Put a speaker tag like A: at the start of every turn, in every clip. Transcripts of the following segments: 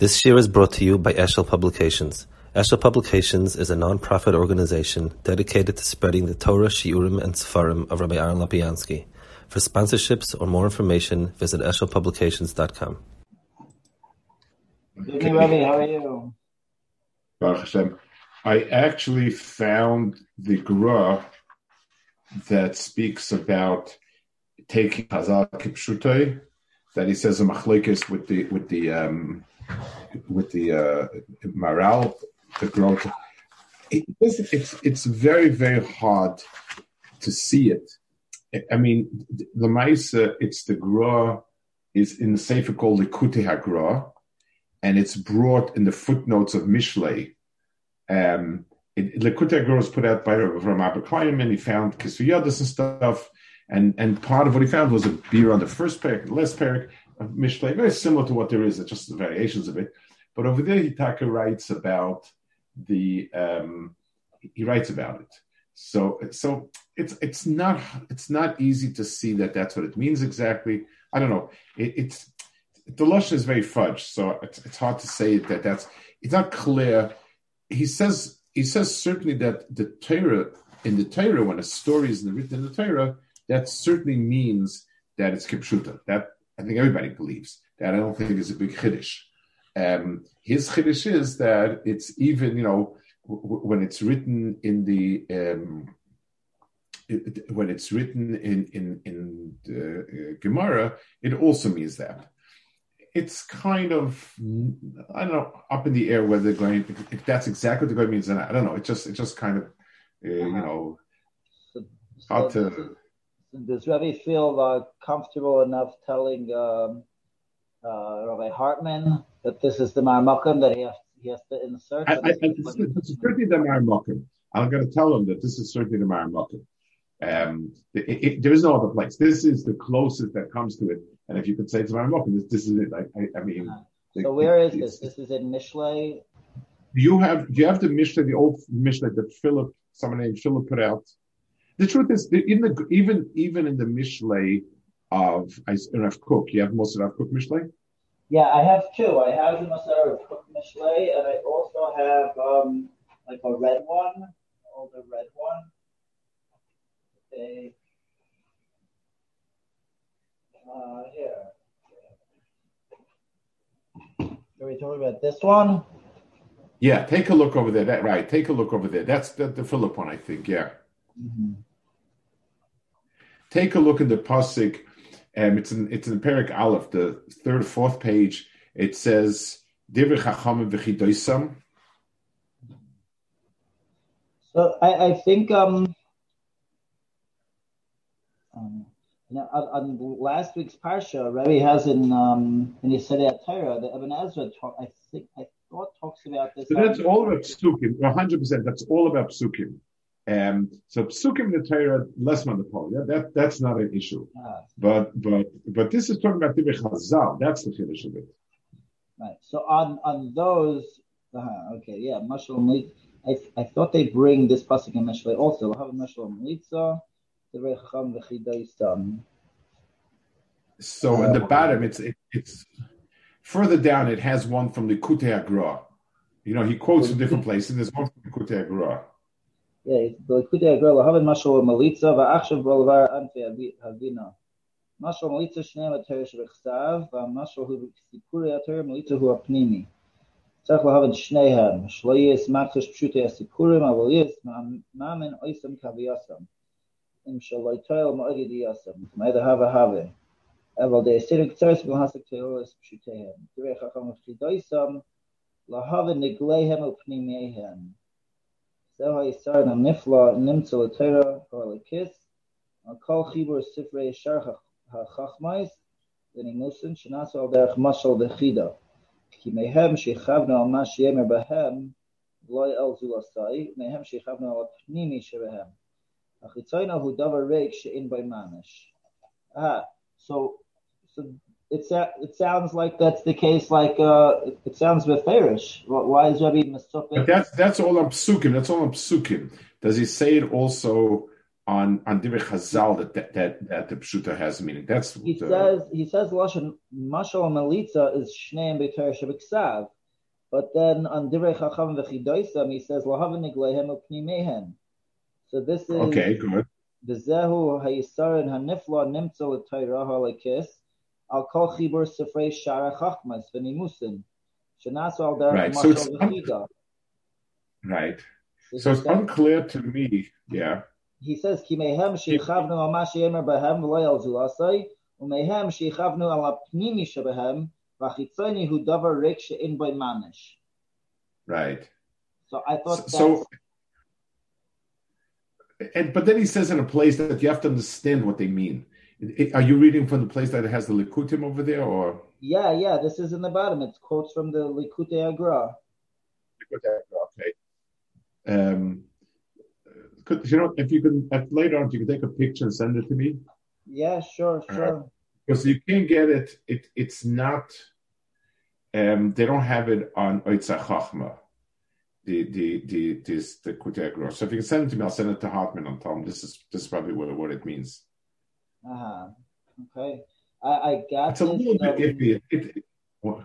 A: This year is brought to you by Eshel Publications. Eshel Publications is a non-profit organization dedicated to spreading the Torah, Shiurim, and Sefarim of Rabbi Aaron Lopiansky. For sponsorships or more information, visit eshelpublications.com.
B: Hey, Rabbi, how are you?
C: Baruch Hashem. I actually found the Gra that speaks about taking Hazal Kipshutai, that he says a machlekes with the with the um, with the uh, Maharal, the growth. It, it's it's very very hard to see it. I mean, the Maisa, it's the Gra is in the Sefer called the Kute HaGra, and it's brought in the footnotes of Mishlei. Um, it, Likutei Gra was put out by Ram Abba and He found Kisuyadis and stuff, and and part of what he found was a beer on the first parak, the last parak of Mishlei, very similar to what there is, just the variations of it. But over there, Hitaka writes about the um, he writes about it. So so it's it's not it's not easy to see that that's what it means exactly. I don't know. It, it's the lush is very fudge, so it's, it's hard to say that that's it's not clear. He says he says certainly that the Torah in the Torah when a story is written in the Torah that certainly means that it's kipshuta. That I think everybody believes. That I don't think is a big chiddush. Um, his chiddush is that it's even you know w- when it's written in the um, it, when it's written in in in the uh, Gemara, it also means that. It's kind of I don't know up in the air whether going if that's exactly what the going means. And I don't know. It just it just kind of uh, you uh-huh. know
B: so, so hard to does Rabbi feel uh, comfortable enough telling um, uh, Rabbi Hartman that this is the Marmakim that he has, he has to insert? I, I,
C: it's, certainly the Marmakim. I'm going to tell him that this is certainly the Marmakim. Um, there is no other place. This is the closest that comes to it. And if you could say to Marmakim, this, this is it. I, I mean,
B: so the, where is this? This is in Mishlei.
C: You have do you have the Mishnah, the old Mishnah that Philip, someone named Philip put out the truth is, in the even even in the Mishlei of Rav Kook, you have most of Rav Kook Mishlei.
B: Yeah, I have two. I have the Masar Rav Kook Mishlei, and I also have um, like a red one, older red one. Okay. Uh, here. Are we talking about this one?
C: Yeah, take a look over there. That right. Take a look over there. That's the, the Philip one, I think. Yeah. Mm-hmm. Take a look at the pasuk. Um, it's in it's in Perik Aleph, the third fourth page. It says Divrei Chachamim v'chidoisam.
B: So I, I think um, um on, on, last week's parsha, Rabbi has in um in Yisrael Torah, the Ibn Ezra talk, I think I thought talks about this.
C: So that's all about psukim. One hundred percent. That's all about psukim. Um, so psukim in the Torah less monopol. Yeah, that that's not an issue. Ah. But but but this is talking about Tibet Chazal. That's the finish of it.
B: Right. So on on those, uh, okay, yeah, Mashal I I thought they bring this pasuk in Mishlei also. Have Mashal Melitza, the Recham v'Chidaistam.
C: So uh, the bottom, it's it, it's further down. It has one from the Kutei Agra. You know, he quotes in different places. There's one from the Kutei Agra.
B: בליקודי הגרל להבין משהו מליצה ועכשיו בו לבר אנפי הבינה. משהו מליצה שניהם התר שבכתב והמשהו הוא סיפורי התר מליצה הוא הפנימי. צריך להבין שניהם, שלא יהיה סמכש פשוטי הסיפורים, אבל יהיה מאמן אויסם כבייסם. אם שלא יטויל מאוד ידיעסם, מועד ההווה הווה. אבל די אסירים קצרס בלהסק תיאורס פשוטיהם. תראה חכם ופחידויסם, להבין נגליהם ופנימיהם. זהו היסוד הנפלא נמצא לתורה והלקיס, על כל חיבור ספרי ישר החכמייס ונימוסים שנעשו על דרך משל וחידה. כי מהם שיכבנו על מה שיאמר בהם, לא על זולסי, מהם שיכבנו על הפנימי שבהם. החיצוני הוא דבר ריק שאין בו ממש. Ah, so, so it's it sounds like that's the case. Like uh, it sounds beferish. Why is Rabbi Masufin?
C: That's that's all on psukim. That's all on psukim. Does he say it also on on Divrei Chazal that that that, that the pshuta has meaning. That's
B: He
C: the,
B: says he says lashon mashal melitza is shneim b'ter shebeksav, but then on divrei chacham v'chidoisam he says lahaven niglehem upnimehem. So this is
C: okay, good.
B: the zehu hayisarin hanifla nimtza l'tayra halakis al kol chibur sefrei shara chachmas v'nimusin shenasu al derech
C: Right, so it's
B: mashal.
C: Right. So it's unclear to me. Yeah.
B: he says ki mehem sheychavnu al ma sheyemer behem v'lo al zulasai umehem sheychavnu al apnimi shebehem v'chitzoni hu davar rik she'in by manish.
C: Right.
B: So I thought
C: So, and but then he says in a place that you have to understand what they mean. Are you reading from the place that has the Likutim over there, or?
B: yeah, yeah, this is in the bottom. It's quotes from the Likutei Agra.
C: Okay. Um, could, you know, if you can if later on, you can take a picture and send it to me
B: Yeah, sure, sure.
C: because you can't get it. It it's not. Um, they don't have it on Oitza Chachma. The the the this the Kutegra. So if you can send it to me, I'll send it to Hartman and tell him this is this is probably what what it means.
B: Uh-huh. Okay. I, I got
C: It's a little bit
B: um,
C: iffy. It, it, well,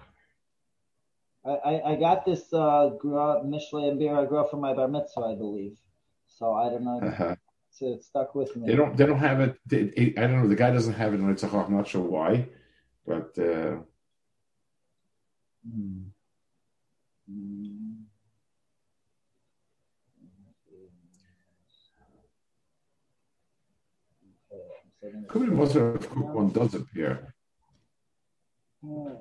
B: I, I, I got this uh gra, Mishle and Bira gra from my bar mitzvah, I believe. So I don't know.
C: uh-huh.
B: So it stuck with me.
C: They don't. They don't have it. They, it- I don't know. The guy doesn't have it in Oitza Chachma. I'm not sure why, but uh,
B: Hmm. Hmm. Okay, I'm sending it.
C: could be most of one does appear.
B: Um,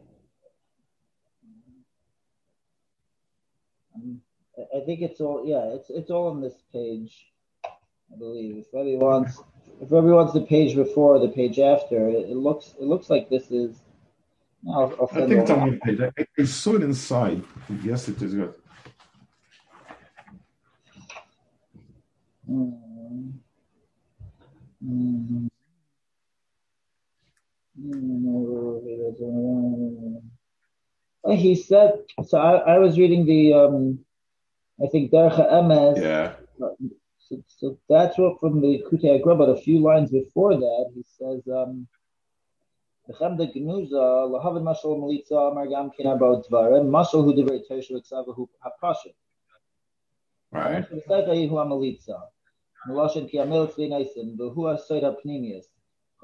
B: I- think it's all yeah, it's it's all on this page, I believe. If everybody wants if everybody wants the page before or the page after, it, it looks it looks like this is I'll, I'll
C: I think it's on one page. I, I saw it inside. Yes, it is good.
B: Mm. Mm. Oh, He said so. I, I was reading the um, I think Dercha Emes.
C: Yeah.
B: So, so that's what from the Kutei Agra, but a few lines before that, he says, um, "Bechem de genuza lahavin mashal melitza amar gam kin about dvarim mashal hu divrei tershu eksav hu hapasha."
C: Right.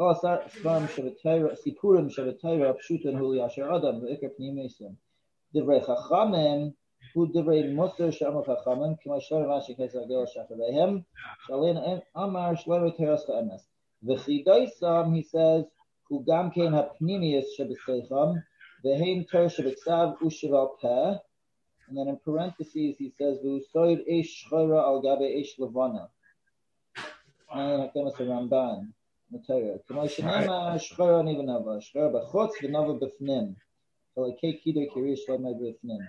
B: Hapnimius. Kol asar svarim shevetayra sipurim shevetayra pshutin hu yasher adam v'ikar pnimiusim. Divrei chachamim hu divrei musar she'amar chachamim k'ma shor mashi kesar gel shacharehem shalin amar shlomo teras cha'emes. V'chidaisam he says hu gam kein hapnimius shebeseicham v'hein ter shebeksav ushival peh and then in parentheses he says v'usoid ish shchora al gabe ish levana. And Hakamas Ramban, the Torah. K'mo shenema shchora nivanava, shchora b'chutz v'nava b'fnim. So like kei kider kirish shlomo b'fnim.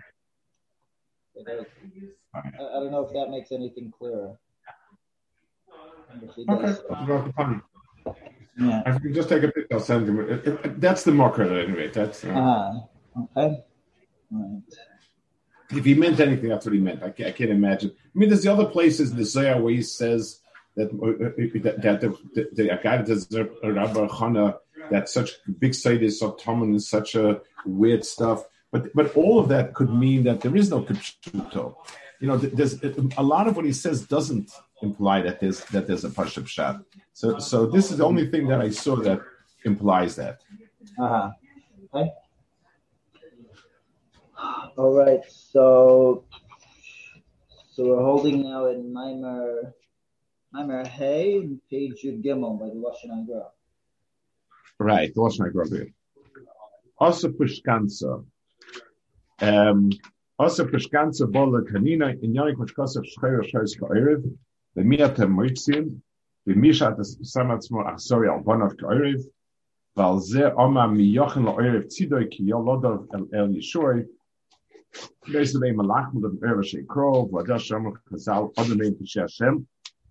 B: I, I don't know if that makes anything clearer.
C: Okay.
B: Yeah.
C: I can just take a picture. I'll send him. It, it, it- that's the marker at any rate. That's uh,
B: Ah, okay. Right.
C: if he meant anything, that's what he meant. I can't, I can't imagine. I mean, there's the other places in the Zohar where he says that uh, that, that the, the, guy that does Rabbi Chana that such big is so common and such a weird stuff. But but all of that could mean that there is no kipshuto. You know, there's a lot of what he says doesn't imply that there's that there's a pashup shot. So so this is the only thing that I saw that implies that.
B: Uh-huh. Okay. All right, so so we're holding now in Maimer Maimer Hay, page Yud Gimel by the Lashon Agra.
C: Right, the Lashon HaGra. Also Pushkanza. Um, also Pushkanza Bola Kanina in Yonik Pushkosov Shchayr Ka'erev, the Miyata Moitzin, the Samatzmo Achsori Albanov Ka'erev, Val Ze Oma Miyochen La'erev Tzidoi Ki Yolodov El El Yeshua, Basically, Malach Mudam Erev Shekro, Vadash Shamach Chazal, Adam Name Tisha Hashem,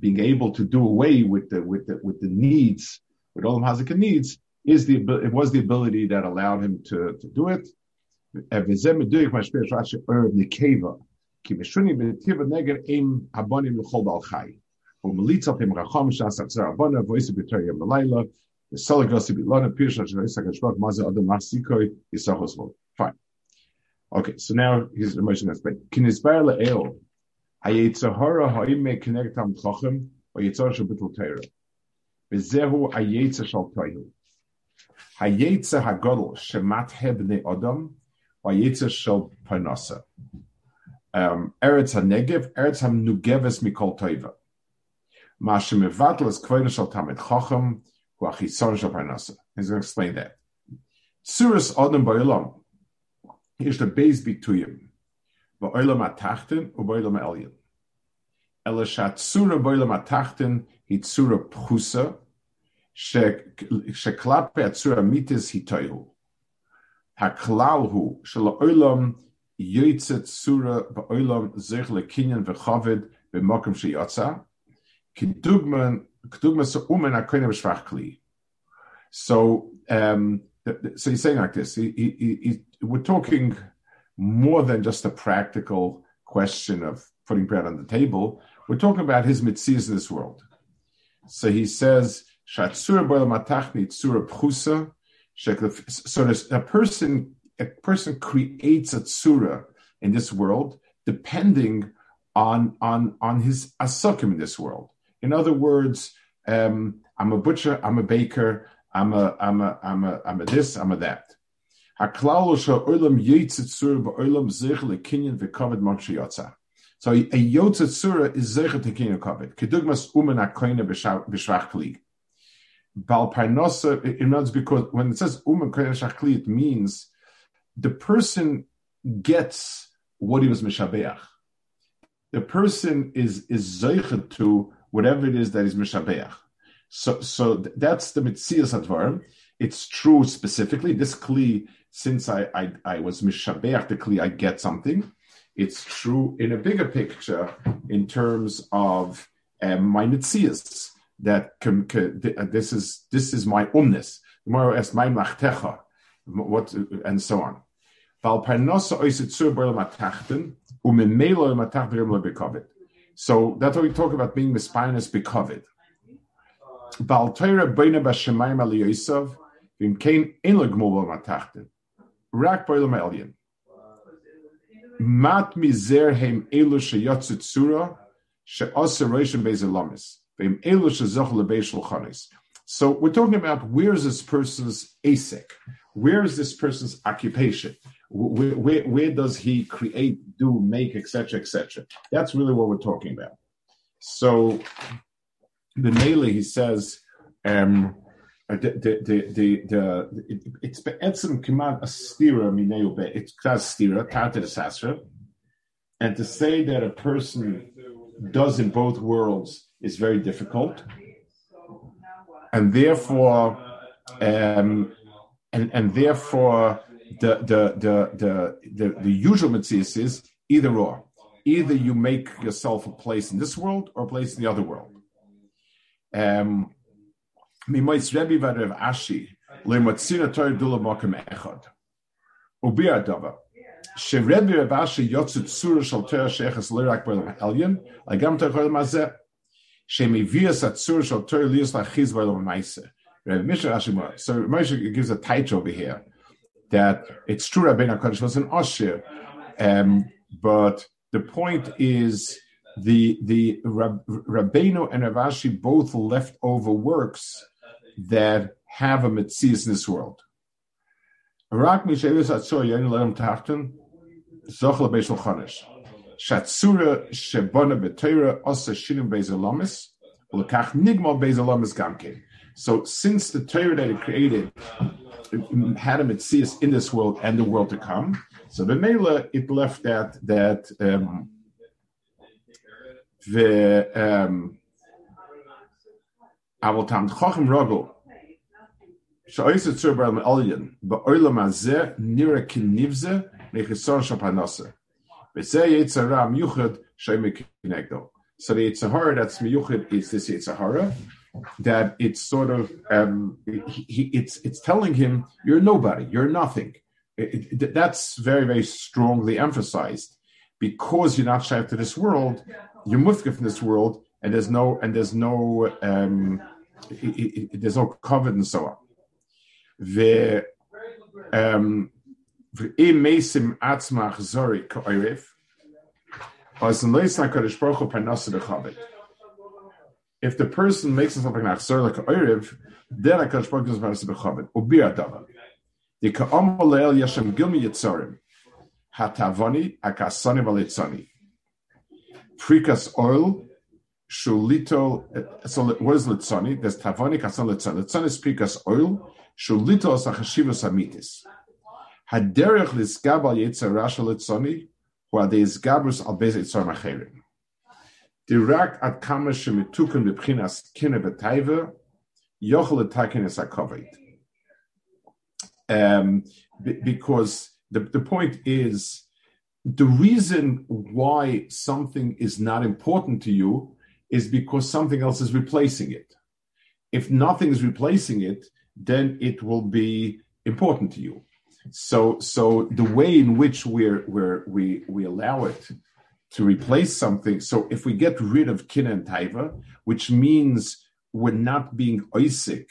C: being able to do away with the with the with the needs, with all the Hazaka needs, is the it was the ability that allowed him to, to do it. Fine. Okay, so now he's the motion that's made. Hayetzahara ha'ime connect am tlochem, or yetzah shal bittul teira. Bezehu hayetzah shal toihu. Hayetzah hagodol shemat hebne adam, Vayetzer Shel Parnasa. Um, Eretz HaNegev, Eretz HaNugeves Mikol Toiva. Mashe Mevatel is Kvoina Shel Tamid Chochem, Hu Shel Parnasa. He's going to explain that. Tzuras Odom Ba'ilam, is the base Bituyim. Ba'ilam HaTachten, U Ba'ilam HaElyon. Hitsura Sheklape Mitis Haklalhu Sura Vechovid Shiyotza. So Umen Akoinem So um, so he's saying like this. He, he, he, we're talking more than just a practical question of putting bread on the table. We're talking about his mitzvahs in this world. So he says, so a person a person creates a tsura in this world depending on on on his asukim in this world. In other words, um, I'm a butcher, I'm a baker, I'm a I'm a I'm a I'm a this, I'm a that. So a, a yotze tzura is zeichet tekinyan kavod. Kedugmas umen akoine b'shvach kli. Bal parnosa, it means because when it says umen koina shachli, it means the person gets what he was mishabeach. The person is is zeichet to whatever it is that is mishabeach. So so that's the mitzias advarim. It's true specifically. This kli, since I I, I was mishabeach the kli, I get something. It's true in a bigger picture in terms of um, my mitzias that can, can, this is this is my umness. Tomorrow as my machtecha, what and so on. So that's why we talk about being mispinus bekovid. Bal Mat mizer heim elu sheyotzu tzura reishim bezelamis. So we're talking about where is this person's ASIC? Where is this person's occupation? Where, where, where does he create, do, make, etc., etc.? That's really what we're talking about. So the Mele, he says, um, the, the, the, the, the, it's be'etzim kiman a stira mineu be, it's kaz stira, tata sasra, and to say that a person does in both worlds is very difficult, and therefore, um, and and therefore, the the the the the, the usual mitzvah is either or. Either you make yourself a place in this world or a place in the other world. Um, Mimoitz Rebbe Varev Ashi lemotzina Torah dula mokem echad. Ubir Adava. שרבי רב אשי יוצא צורה של תורה שייכס לא רק בעולם העליון, אלא גם תוך העולם הזה. Shemivias Atzur Shal Torah Lias Lachiz V'Elam Maisa. So Moshe gives a title over here that it's true Rabbeinu Hakadosh was an Osher, um, but the point is the the Rab, Rabbeinu and Ravashi both left over works that have a mitzvah in this world. So since the Torah that it created had a mitzvah in this world and the world to come, so the Mela it left that that um, the um, אבל tam chochem rogo. Sha'oisa tzur bar al-alyan, ba'olam hazeh nira kinivze nechesor shapanasa. V'zeh yitzara miyuchad shayme kinegdo. So the Yitzhahara that's miyuchad is this Yitzhahara, that it's sort of, um, he, it's, it's telling him, you're nobody, you're nothing. It, it, that's very, very strongly emphasized. Because you're not shy to this world, you're mufka from this world, and there's no, and there's no, um, it, there's no covet and so on. The, um, if the person makes himself like an achzor like oiriv, then a kadosh baruch hu is bechavit. Ubi adava. The ka'am leil yashem gilmi yitzarim. Hatavani akasani valitzani. Prikas oil shulito. So what is litzani? There's tavani kasan litzani. Litzani is prikas oil shulito sachashivas amitis. Haderech lisgab al yetzer rasha litzani. Who the isgabrus al bezet yitzar macherim. Direct at kama shemitukum bebchinas kine betaiva. Yochel etakin es hakovit um, because the, the point is the reason why something is not important to you is because something else is replacing it. If nothing is replacing it, then it will be important to you. So, so the way in which we're, we're, we we allow it to replace something. So, if we get rid of kin and taiva, which means we're not being Isaac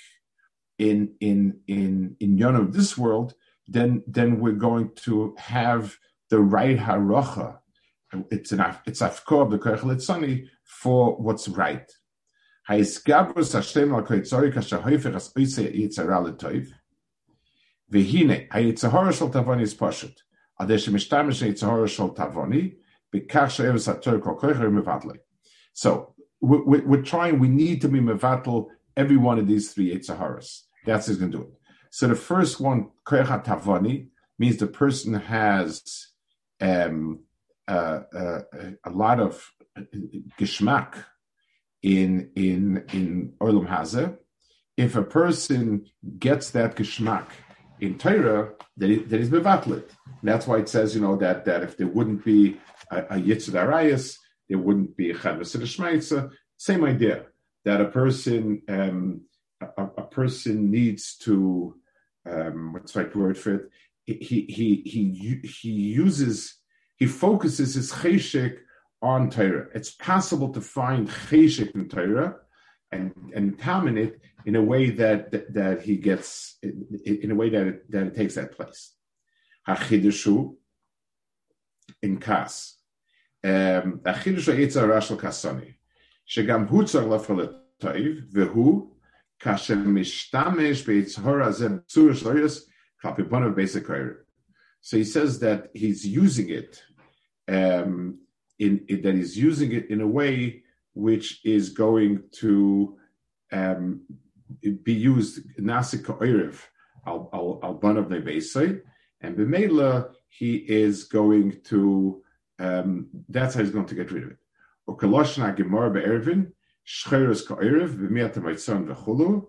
C: in in in in yon of this world, then then we're going to have the right haracha. It's an it's afkor of the koich for what's right. Ha'isgabrus Hashem al koitzori kasher hoifer as oise yitzara letoiv. Vehine hayitzahora shel tavoni is pashut. Adesh mishtamish hayitzahora shel tavoni b'kach she'ev sator kol koich mevadle. So we're, we're trying. We need to be mevatel every one of these three Yetzaharas. That's who's going to do it. So the first one, Koyach Tavani, means the person has um, uh, uh, a lot of geschmack in in in Olam Hazeh. If a person gets that geschmack in Torah, then, it, then he's mevatlit. That's why it says, you know, that that if there wouldn't be a, a Arayas, there wouldn't be a Chadvas Same idea that a person um, a, a person needs to um, what's the right word for it? He he he he uses he focuses his cheshik on Torah. It's possible to find cheshik in Torah and and common it in a way that that, that he gets in, in, a way that it, that it takes that place. Hachidushu in Kas. Um, Hachidushu Yitzar Rashel Kasoni. Shegam Hutzar Lafalet Toiv, Vehu, Kasher Mishtamesh Beitzhor Azem Surish Loyus, of Basic Kairi so he says that he's using it, um, in, in, that he's using it in a way which is going to um, be used nasik oiriv al al banav nebesei, and b'meila he is going to. Um, that's how he's going to get rid of it. Ukaloshna gemara be'ervin Shcheres Ka'erev, B'miat Vaitzon V'chulu,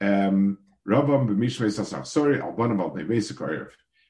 C: Rabam B'mishmei Sasach Sori, Albanam Al Nevesa Ka'erev. Rav B'masna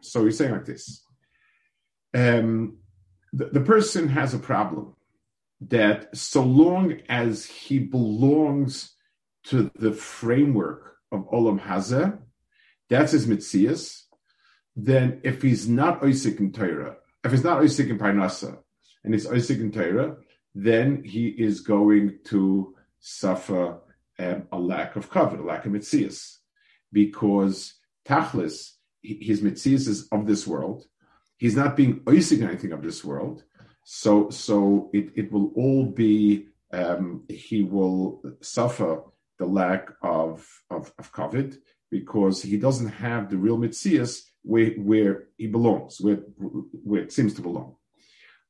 C: So he's saying like this. Um, the, the, person has a problem that so long as he belongs to the framework of Olam Hazeh, that's his mitzias, then if he's not Isaac in Torah, if he's not Isaac in Parnasa, and he's Isaac in Torah, then he is going to suffer um, a lack of cover, a lack of mitzias because tachlis, his mitzias is of this world. He's not being oisig anything of this world, so so it, it will all be um, he will suffer the lack of, of, of COVID because he doesn't have the real mitzias where, where he belongs, where, where it seems to belong.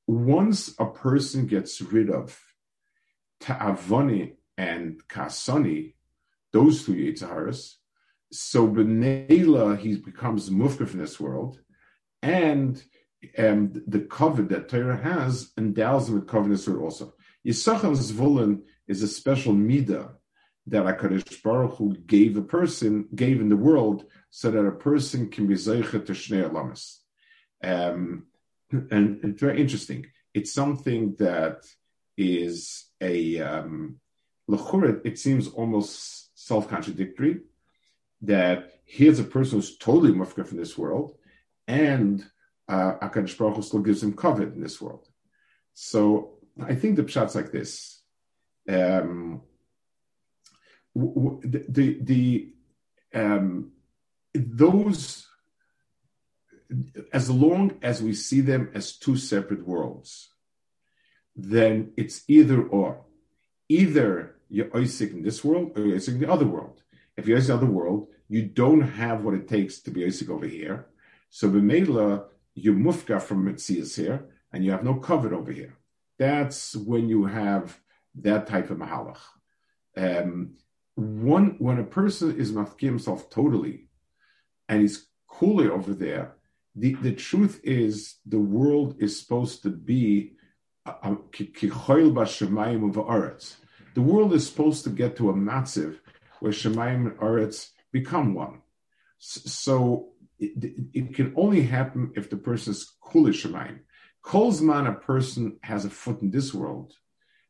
C: Once a person gets rid of ta'avoni and kasani, those two Yitzharas, so Benela, he becomes mufkaf in this world, and um, the covet that Torah has endows him with covenant sword also. Yisachar Zvulun is a special midah that HaKadosh Baruch Hu gave a person, gave in the world, so that a person can be Zeicha to Shnei Alamas. Um, and it's very interesting. It's something that is a, um, it seems almost self-contradictory, that here's a person who's totally mufka from this world, and uh, Akadosh Baruch Hu still gives him covet in this world. So I think the pshat's like this. Um, the the, the um, those as long as we see them as two separate worlds, then it's either or. Either you're Isaac in this world or you're Isaac in the other world. If you're the other world, you don't have what it takes to be Isaac over here. So B'meila, you mufka from Metzias here, and you have no covet over here. That's when you have that type of mahalach. Um, one when a person is mafki himself totally, and he's coolly over there, the, the truth is the world is supposed to be uh art. the world is supposed to get to a massive where Shemayim and Aretz become one. So it, it, can only happen if the person is kuli Shemayim. Kolzman, a person has a foot in this world,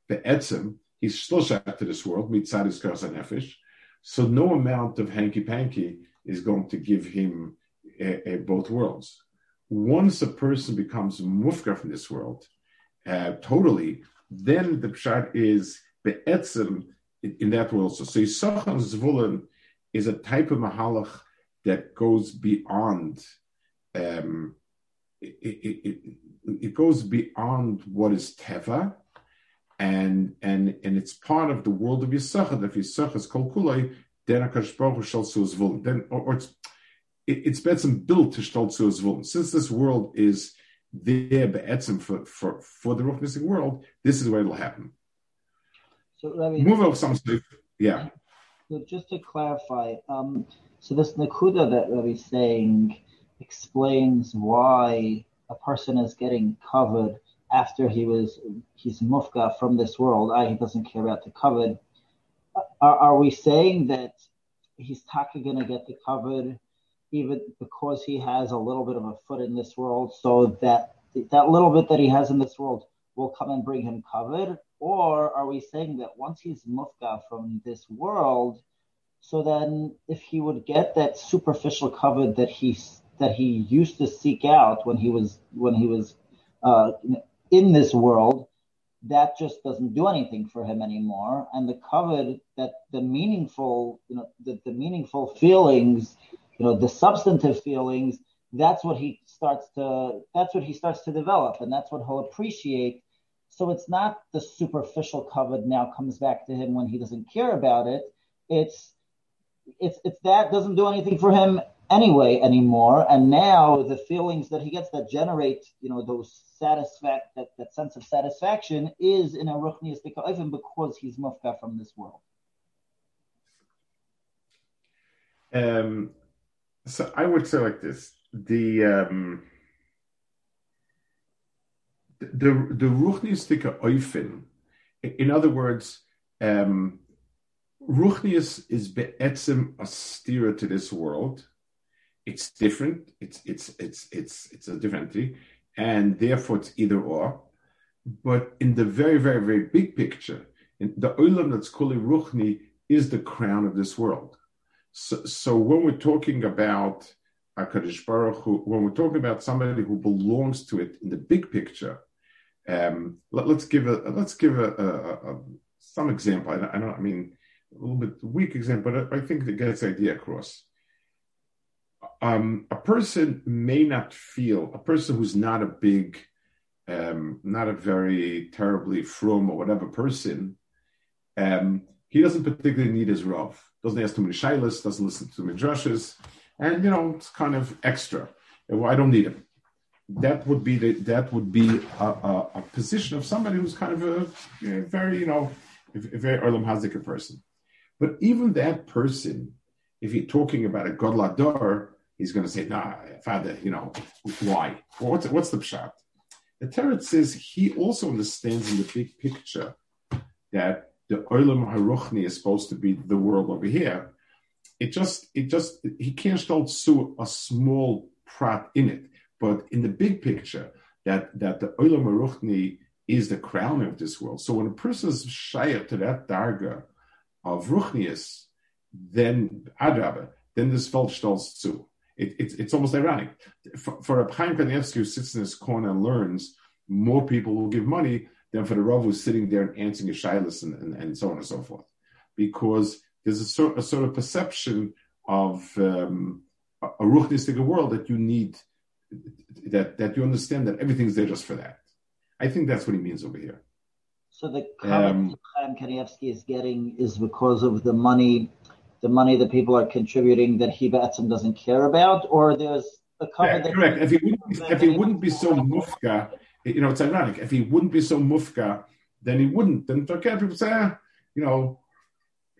C: the etzem, he's still to this world, mitzad is nefesh. So no amount of hanky panky is going to give him a, a both worlds. Once a person becomes mufka from this world, uh, totally, then the pshat is be'etzem in, that world. So, so Yisachar Zvulun is a type of mahalach that goes beyond um, it, it, it, it, goes beyond what is teva, and and and it's part of the world of Yisachar. If Yisachar is kol kulay, then Akash Baruch shall zvulun. Then or, or it's it, it's built to shtal zvulun. Since this world is there be'etzim for for for the ruchnistic world, this is where it'll happen.
B: So Rabbi,
C: move over some stuff. Yeah.
B: So just to clarify, um, so this nakuda that Rabbi's saying explains why a person is getting covered after he was he's mufka from this world. I, he doesn't care about the covered. Are, are we saying that he's taka going to get the covered even because he has a little bit of a foot in this world, so that that little bit that he has in this world will come and bring him covered? Or are we saying that once he's mufka from this world, so then if he would get that superficial covered that he's that he used to seek out when he was when he was uh, in this world, that just doesn't do anything for him anymore. And the covet that the meaningful, you know, the, the meaningful feelings, you know, the substantive feelings, that's what he starts to that's what he starts to develop, and that's what he'll appreciate. So it's not the superficial covet now comes back to him when he doesn't care about it. It's it's it's that doesn't do anything for him anyway anymore. And now the feelings that he gets that generate, you know, those satisfact that, that sense of satisfaction is in a ruchniistic even because he's mufka from this world.
C: Um, so I would say like this: the um, the the ruchniistic oifen. In other words, um, ruchnius is be'etzim a to this world it's different. It's it's it's it's it's a different thing, and therefore it's either or. But in the very very very big picture, the olam that's kuli ruchni is the crown of this world. So, so when we're talking about Baruch Hu, when we're talking about somebody who belongs to it in the big picture, um, let, us give a let's give a, a, a some example. I, I, don't. I mean, a little bit weak example, but I, think it gets the idea across um, a person may not feel a person who's not a big, um, not a very terribly from or whatever person Um, he doesn't particularly need his Rav. Doesn't ask too many shilas, doesn't listen to midrashes, and you know, it's kind of extra. Well, I don't need him. That would be the, that would be a, a, a position of somebody who's kind of a, very, you know, a very Olam Hazika person. But even that person, if you're talking about a Godlador, he's going to say, nah, father, you know, why? what's, what's the pshat? The Teretz says he also understands in the big picture that the Olam Haruchni is supposed to be the world over here. It just, it just, he can't still sue a small prat in it, but in the big picture, that that the Olam Haruchni is the crown of this world. So when a person is shayat to that darga of Ruchnius, then Adraba, then this felt too. It, it, it's almost ironic. For, for a Chaim Kanievsky who sits in his corner and learns, more people will give money than for the Rav who's sitting there and answering a shilas and, and, and, so on and so forth. Because there's a sort, a sort of perception of um, a, a ruchnistic world that you need, that, that you understand that everything's there just for that. I think that's what he means over here.
B: So the comment um, Kanievsky is getting is because of the money, the money that people are contributing that he Batson doesn't care about, or there's a comment.
C: Yeah, correct. If he wouldn't, be, if he wouldn't be so mufka, you know, it's ironic. If he wouldn't be so mufka, then he wouldn't. Then okay, people say, ah, you know,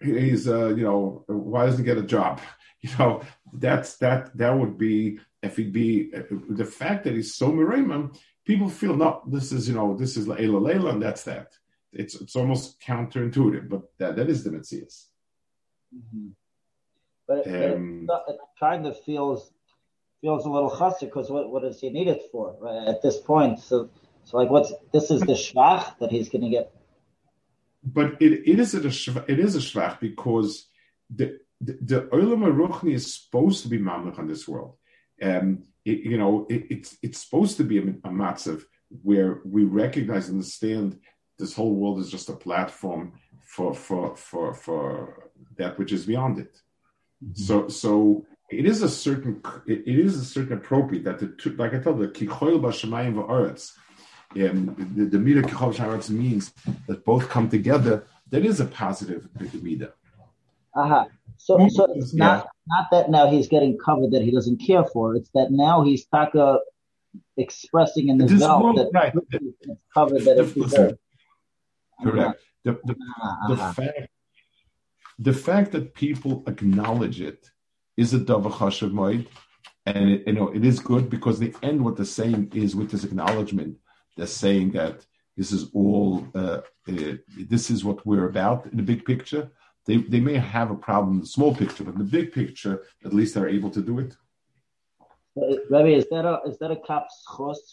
C: he's, uh, you know, why doesn't he get a job? You know, that's that. That would be if he'd be uh, the fact that he's so merayim. People feel no, this is you know, this is Layla Layla, and that's that it's it's almost counterintuitive, but that, that is the Metzias.
B: Mm-hmm. But, it, um, it, kind of feels feels a little chassid because what, what does he need it for right, at this point? So so like what's this is the shvach that he's going to get.
C: But it, it is a it is a shvach because the the, the Olam is supposed to be mamlech on this world. Um, it, you know, it, it's it's supposed to be a, a matzav where we recognize and understand this whole world is just a platform for for for for that which is beyond it. Mm-hmm. So so it is a certain it, it is a certain appropriate that the two, like I told the kichoil b'shemayim v'aretz. Um, the, the mida sharetz means that both come together. That is a positive mida.
B: Uh-huh. So, so it's not not that now he's getting covered that he doesn't care for. It's that now he's taka expressing in the zone that right. covered that it deserves.
C: Correct. The, the, the uh-huh. fact the fact that people acknowledge it is a davar chashav moed, and it, you know it is good because the end what they're saying is with this acknowledgement they're saying that this is all uh, uh, this is what we're about in the big picture. They they may have a problem in the small picture, but in the big picture, at least they're able to do it.
B: Rabbi, is that a is that a kap's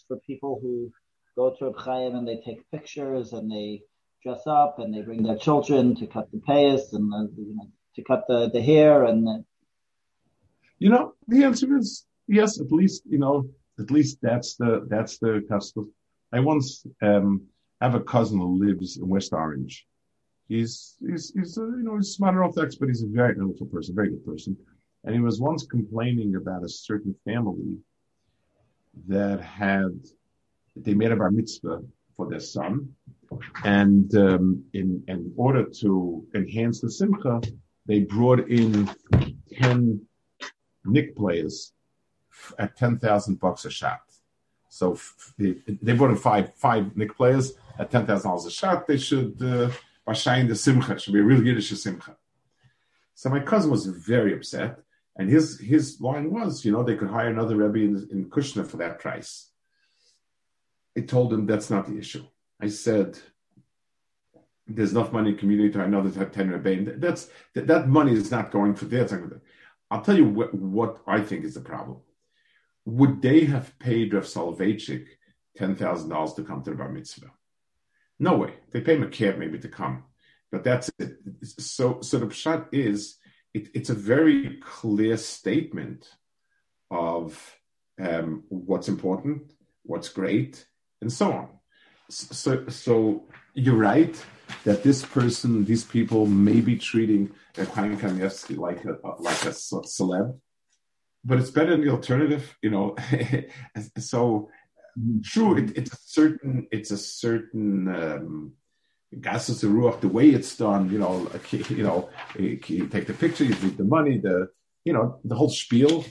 B: for people who go to a Chaim and they take pictures and they dress up and they bring their children to cut the payas and uh, you know, to cut the, the hair and the...
C: you know the answer is yes at least you know at least that's the that's the custom. I once um, have a cousin who lives in west orange he's he's he's a, you know he's smart orthodox but he's a very wonderful person very good person and he was once complaining about a certain family that had they made a bar mitzvah for their son. And um, in, in order to enhance the simcha, they brought in 10 Knick players at 10,000 bucks a shot. So f- they brought in five, five Knick players at $10,000 a shot. They should, uh, the simcha, it should be a real Yiddish simcha. So my cousin was very upset. And his, his line was, you know, they could hire another Rebbe in, in Kushner for that price. I told him that's not the issue. I said, there's enough money in the community to another 10 rebbein. That's, that, that money is not going for that. I'll tell you what, what I think is the problem. Would they have paid Rav Soloveitchik $10,000 to come to the bar mitzvah? No way. They pay him a cab maybe to come, but that's it. So, so the pshat is, it, it's a very clear statement of um, what's important, what's great, and so on so so you're right that this person, these people may be treating Chaim Kanievsky like a like a celeb, but it's better than the alternative, you know. so true, it, it's a certain it's a certain um, gases the ruach, the way it's done, you know, you know, you take the picture, you take the money, the you know, the whole spiel.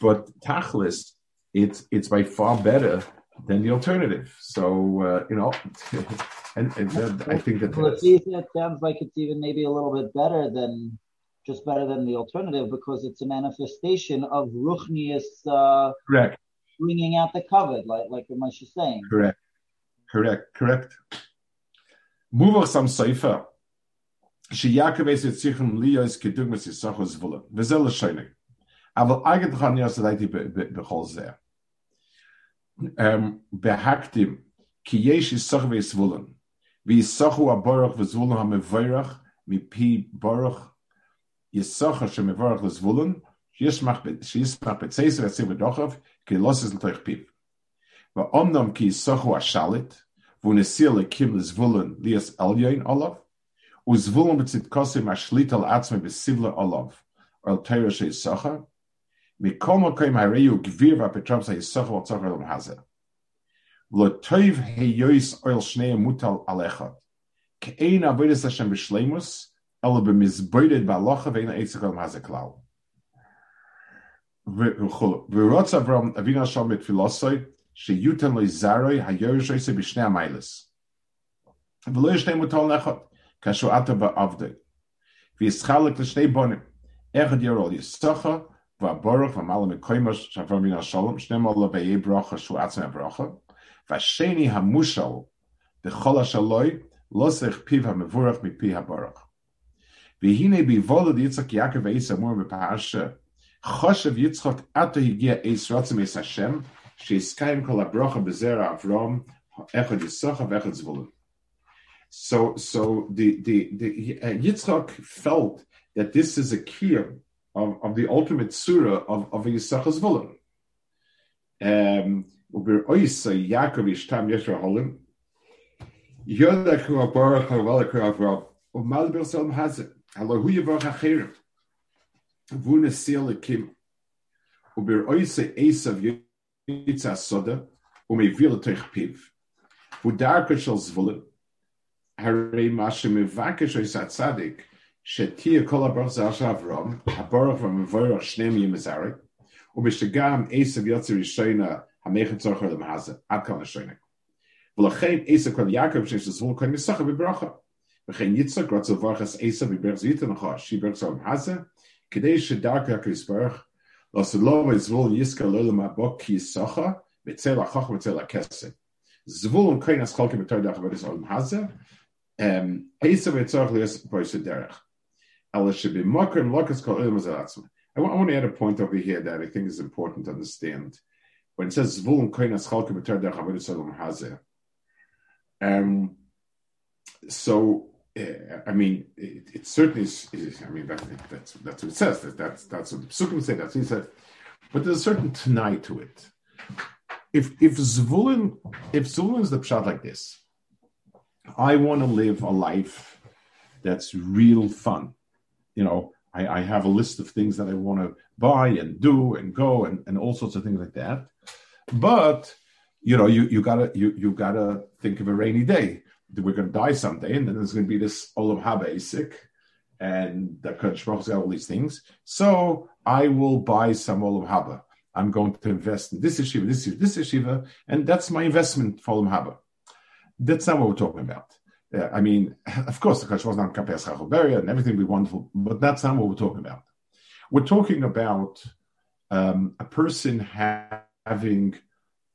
C: But tachlis, it's it's by far better than the alternative. So uh, you know, and, and that, I think that
B: well, it sounds like it's even maybe a little bit better than just better than the alternative because it's a manifestation of ruchnius. Uh,
C: correct
B: Bringing out the covet, like like Ramesh is saying.
C: Correct. Correct. Correct. Muvach sam seifer. שיעקב יש צריכים להיות כדוגמת יששכר זבולון, וזה לשני. אבל eigentlich אני עושה דייתי בכל זה. בהקדים, כי יש יששכר וזבולון, ויששכר הבורך וזבולון המבורך מפי בורך יששכר שמבורך לזבולון, שישמח בצייסר ועציר ki losses l'toich piv. Va omnam ki sochu ashalit, vu nesile kim zvulun lias elyoin olav, u zvulun b'tzit kosim ashlit al atzme b'sivle olav, al teira shei socha, mikom okoim hareyu gvir v'apetrab sa yisocha wa tzocher lam hazeh. Lo toiv heyois oil shnei mutal al echad, ke'ein avoides Hashem b'shleimus, ala b'mizboidet ba'alocha ve'ein eitzik lam hazeh klau. V'rotz Avram Avinu Hashem mit filosoi sheyuten lo zaroi hayorshay se b'shnei amailis. V'lo yishnei mutol nechot kashu ata ba'avdei. V'yischalik l'shnei bonim. Echad yarol yisocha v'aboruch v'malam ekoimash shavram Avinu ha-shalom shneem ola v'yei bracha shu atzim ha-bracha. V'asheni ha'mushal v'chol ha-shaloi lo sech piv ha'mevurach mipi ha'baruch V'hinei b'yivolad yitzak Yaakov v'yisa mur v'pahasha Choshev ato higia eis ratzim eis Hashem, sheiskayim kol abrocha bezera avrom, echad yisocha v'echad zvulun. So, so the, the, the uh, Yitzchak felt that this is a key of, of the ultimate surah of, of Yisocha zvulun. Um, Uber oisa Yaakov ishtam yeshra holim, yodachu abarach havalakar avrav, umal bersalm hazeh, yavach achirim. Vuna seal kim. Uber oisa Esav Yitzas soda. Umevil teich piv. Vudar kashal zvolim. הרי מה שמבקש עושה הצדיק, שתהיה כל הברוך זה עכשיו אברום, הברוך והמבורך שניהם יהיו מזרק, ובשגם עשב יוצא ראשונה, המכן צורך למעזה, עד כאן השונה. ולכן עשב כל יעקב שיש לזבול כל מסכה בברכה. וכן יצחק רוצה לברך את עשב בברך זיתו נחש, שיברך צורך למעזה, כדי שדרכו הקריס ברך, לא סלו וזבול יסקה לא למבוק כי יסכה, בצל החוך ובצל הכסף. זבול ומכן אז חלקים בתור דרך עבודת למעזה, um, I want, I want to add a point over here that I think is important to understand. When it says Zvulun Koinas Chalke B'Ter Derech Avodah Shalom Hazeh, um, so uh, I mean, it, it certainly is, is. I mean, that, that's that's what it says. That, that's that's what the Psukim say. That's what he. But there's a certain tonight to it. If if Zvulun if Zvulun is the pshat like this, I want to live a life that's real fun. You know, I, I, have a list of things that I want to buy and do and go and, and all sorts of things like that. But you know, you, you gotta you you gotta think of a rainy day. We're gonna die someday, and then there's gonna be this olam haba sick, and the Baruch's got all these things. So I will buy some olam haba. I'm going to invest in this yeshiva, this yeshiva, this yeshiva, and that's my investment for olam haba. That's not what we're talking about. Uh, I mean, of course, the was not Kapes Chachoberia and everything be wonderful, but that's not what we're talking about. We're talking about um, a person having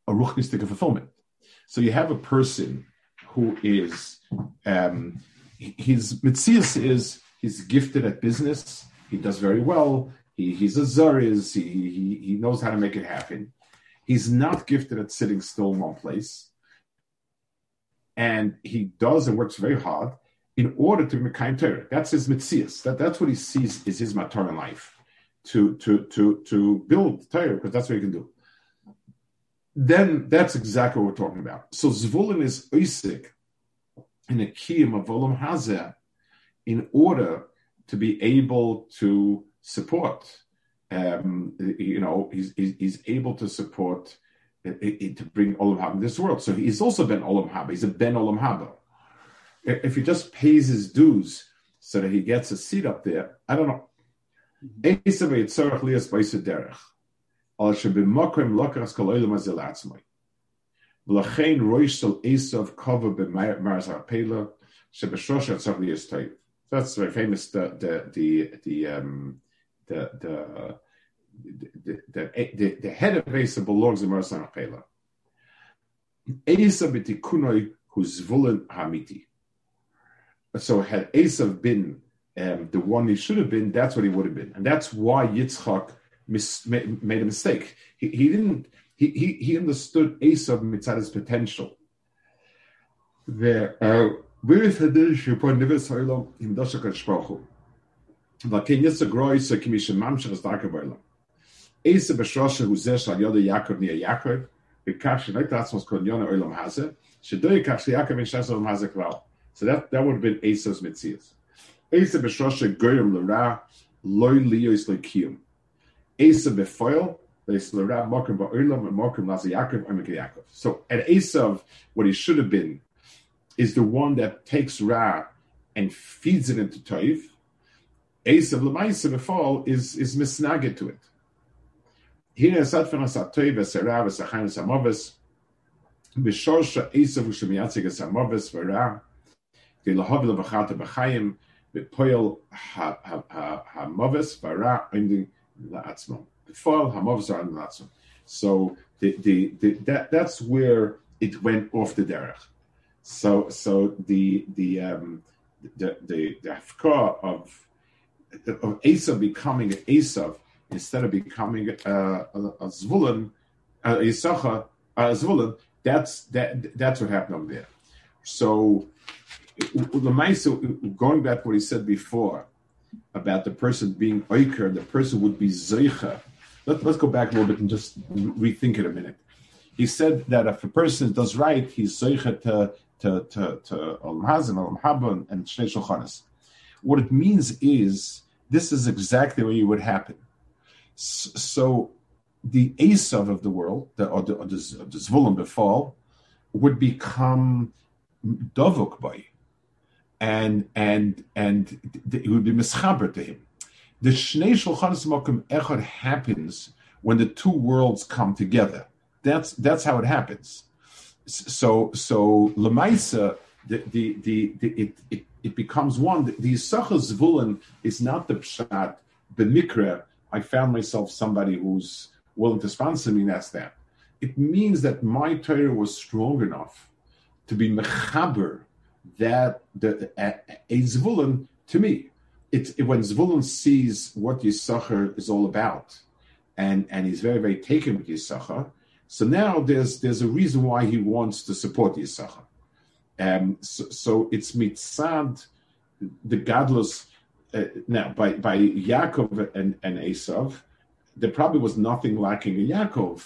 C: a ruchnistic fulfillment. So you have a person who is um, his mitzias is he's gifted at business. He does very well. He, he's a zariz. He, he, he knows how to make it happen. He's not gifted at sitting still in one place and he does and works very hard in order to Mekayim Torah. That's his mitzias. That, that's what he sees is his matar in life, to to to to build Torah because that's what he can do. Then that's exactly what we're talking about. So Zvulun is Isaac in a kiyum of Olam Hazeh in order to be able to support. Um, you know, he's, he's able to support uh, uh, to bring Olam Haba in this world. So he's also Ben Olam Haba. He's a Ben Olam Haba. if he just pays his dues so that he gets a seat up there, I don't know. Mm-hmm. Esav That's very famous. The the the the um, the the the, the, the, the head of Asa belongs to Marsan Pela. Asa b'tikunoi huzvulen hamiti. So had Esav been um, the one he should have been, that's what he would have been, and that's why Yitzchak mis- made a mistake. He, he didn't. He, he, he understood Esav mitzvah's potential. The Wirif hadish upon nivis ha'olam im doshak ha'shprochu. V'akin so kimisha mamshach as darka b'olam. Esa b'shrosha hu zeh shal yoda Yaakov nia Yaakov, v'kach shenoi tatzmos kon yona olam hazeh, shedoi kach Yaakov in shas olam hazeh kval. So that, that would have been Esau's mitzias. Esa b'shrosha goyim l'ra, loy liyos loy kiyum. Esa b'foil, leis l'ra mokim ba'olam, and mokim laza Yaakov, omek Yaakov. So at Esav, what he should have been, is the one that takes Ra and feeds it into Toiv. Esav Lamaisa fall is is misnaged to it. Here asad Toiv samovis Esav esamovis v'Ra the v'Ra ending la'atzmo. The foil ha'movis are la'atzmo. So the, the, the, that, that's where it went off the derech. So so the the um, the the, the of of Esav becoming Esav instead of becoming a, a, a Zvulun, a Yisachar, a Zvulun, that's that that's what happened over there. So the going back to what he said before about the person being oiker, the person would be zeicha. Let, let's go back a little bit and just rethink it a minute. He said that if a person does right, he's zeicha to to to to Olam Hazim, Olam Haba, and Shnei. What it means is this is exactly what would happen. So the Esav of the world, the, or the, or the, the Zvulun Befall, would become Dovuk by and and and it would be mischaber to him. The Shnei Shulchanis Mokum Echad happens when the two worlds come together. That's that's how it happens so so lemaisa the the the, the it, it, it becomes one. The, the Zvulun is not the pshat b'mikra. I found myself somebody who's willing to sponsor me. That's that. It means that my Torah was strong enough to be mechaber that the a, Zvulun to me. It, when Zvulun sees what Yisachar is all about, and and he's very very taken with Yisachar so now there's there's a reason why he wants to support Yisachar. Um, so, so it's mitzad, the godless. Uh, now by by Yaakov and, and Esav, there probably was nothing lacking in Yaakov,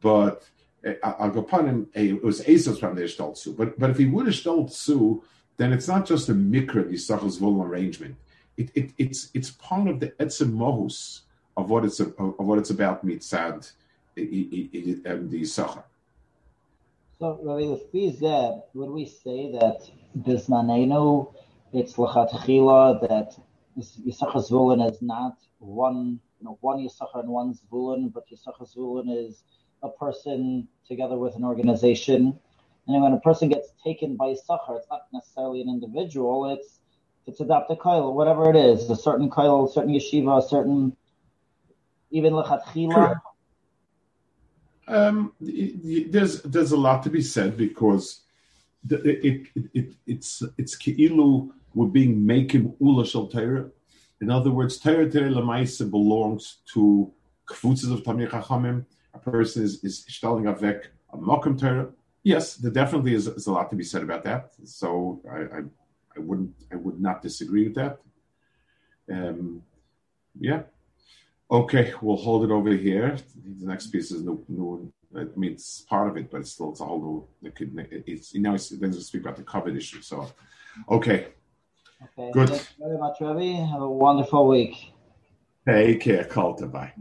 C: but uh, I'll go upon him. It was Esav's from the Ishtaltsu. But but if he would Ishtaltsu, then it's not just a mikra Yisachar's vol arrangement. It, it, it's it's part of the etzem mohus of what it's of, of what it's about mitzad the Sachar.
B: So, Rabbi, if we would we say that this Manenu, it's Lachatchila, that Yisachar Zvulun is not one, you know, one Yisachar and one Zvulun, but Yisachar Zvulun is a person together with an organization. And when a person gets taken by Yisachar, it's not necessarily an individual, it's it's adopted kail, whatever it is, a certain kail, a certain yeshiva, a certain even lechatchila.
C: Um, there's there's a lot to be said because it, it, it, it's it's keilu we're being making ula shel. In other words, Torah Torah lemaisa belongs to kfutzes of Tamir Chachamim. A person is is stalling avek a mokum Torah. Yes, there definitely is, is, a lot to be said about that. So I, I, I wouldn't I would not disagree with that. Um, yeah. Okay, we'll hold it over here. The next piece is new. new I mean, it's part of it, but it's still it's a whole new. It's you know, it's then to speak about the COVID issue. So, okay.
B: Okay.
C: Good.
B: Thank you very much, Ravi. Have a wonderful week.
C: Take care. Call to bye.